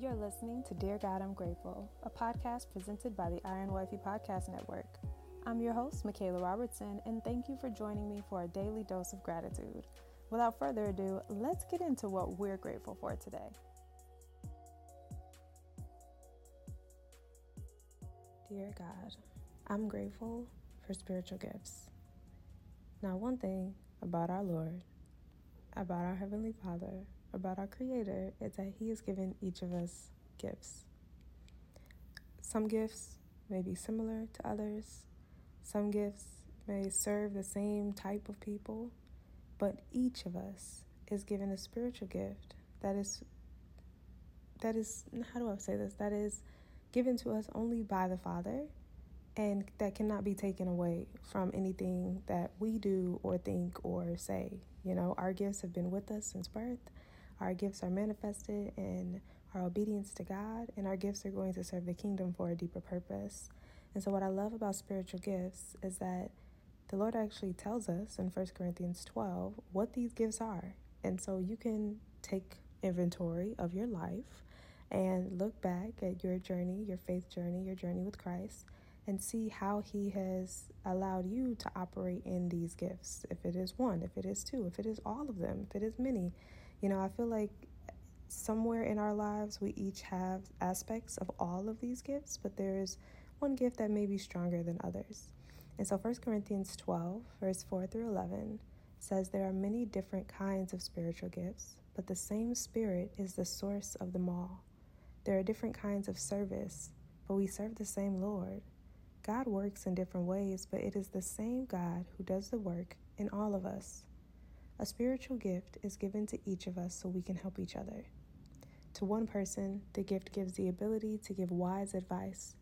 You're listening to Dear God, I'm Grateful, a podcast presented by the Iron Wifey Podcast Network. I'm your host, Michaela Robertson, and thank you for joining me for a daily dose of gratitude. Without further ado, let's get into what we're grateful for today. Dear God, I'm grateful for spiritual gifts. Now, one thing about our Lord, about our Heavenly Father, about our Creator is that He has given each of us gifts. Some gifts may be similar to others, some gifts may serve the same type of people, but each of us is given a spiritual gift that is that is how do I say this? That is given to us only by the Father and that cannot be taken away from anything that we do or think or say. You know, our gifts have been with us since birth. Our gifts are manifested in our obedience to God, and our gifts are going to serve the kingdom for a deeper purpose. And so, what I love about spiritual gifts is that the Lord actually tells us in 1 Corinthians 12 what these gifts are. And so, you can take inventory of your life and look back at your journey, your faith journey, your journey with Christ, and see how He has allowed you to operate in these gifts. If it is one, if it is two, if it is all of them, if it is many, you know, I feel like somewhere in our lives we each have aspects of all of these gifts, but there is one gift that may be stronger than others. And so 1 Corinthians 12, verse 4 through 11 says there are many different kinds of spiritual gifts, but the same Spirit is the source of them all. There are different kinds of service, but we serve the same Lord. God works in different ways, but it is the same God who does the work in all of us. A spiritual gift is given to each of us so we can help each other. To one person, the gift gives the ability to give wise advice.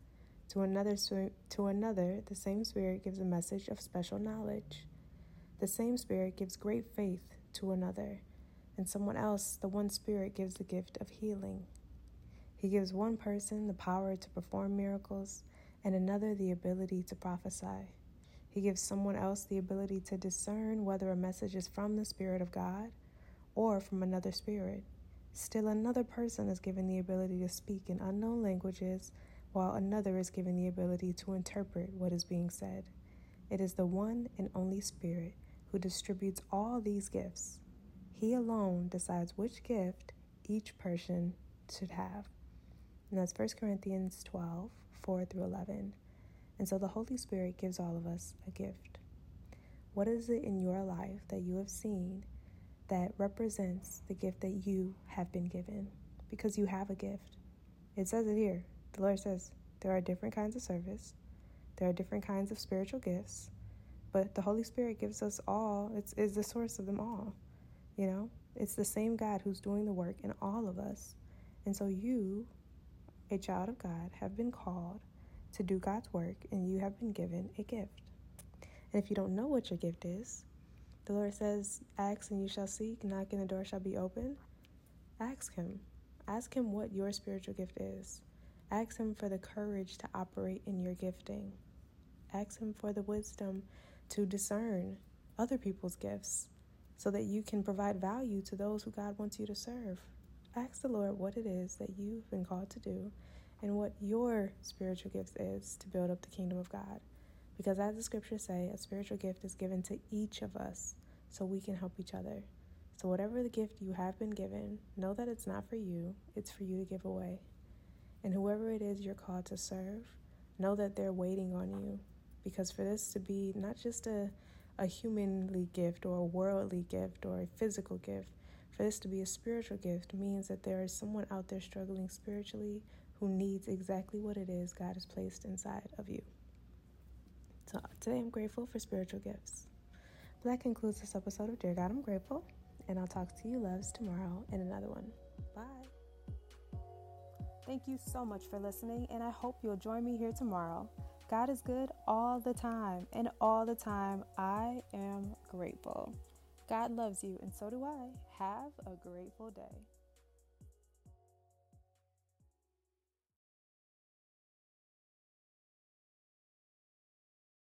To another, to another, the same spirit gives a message of special knowledge. The same spirit gives great faith to another, and someone else, the one spirit gives the gift of healing. He gives one person the power to perform miracles and another the ability to prophesy. He gives someone else the ability to discern whether a message is from the Spirit of God or from another spirit. Still, another person is given the ability to speak in unknown languages, while another is given the ability to interpret what is being said. It is the one and only Spirit who distributes all these gifts. He alone decides which gift each person should have. And that's 1 Corinthians 12 4 through 11. And so the Holy Spirit gives all of us a gift. What is it in your life that you have seen that represents the gift that you have been given? Because you have a gift. It says it here. The Lord says there are different kinds of service, there are different kinds of spiritual gifts, but the Holy Spirit gives us all, it's, it's the source of them all. You know, it's the same God who's doing the work in all of us. And so you, a child of God, have been called to do God's work, and you have been given a gift. And if you don't know what your gift is, the Lord says, Ask and you shall seek, knock and the door shall be open. Ask Him. Ask Him what your spiritual gift is. Ask Him for the courage to operate in your gifting. Ask Him for the wisdom to discern other people's gifts so that you can provide value to those who God wants you to serve. Ask the Lord what it is that you've been called to do and what your spiritual gift is to build up the kingdom of God. Because as the scriptures say, a spiritual gift is given to each of us so we can help each other. So, whatever the gift you have been given, know that it's not for you, it's for you to give away. And whoever it is you're called to serve, know that they're waiting on you. Because for this to be not just a, a humanly gift or a worldly gift or a physical gift, for this to be a spiritual gift means that there is someone out there struggling spiritually who needs exactly what it is God has placed inside of you. So today I'm grateful for spiritual gifts. But that concludes this episode of Dear God, I'm Grateful, and I'll talk to you loves tomorrow in another one. Bye. Thank you so much for listening, and I hope you'll join me here tomorrow. God is good all the time, and all the time I am grateful. God loves you, and so do I. Have a grateful day.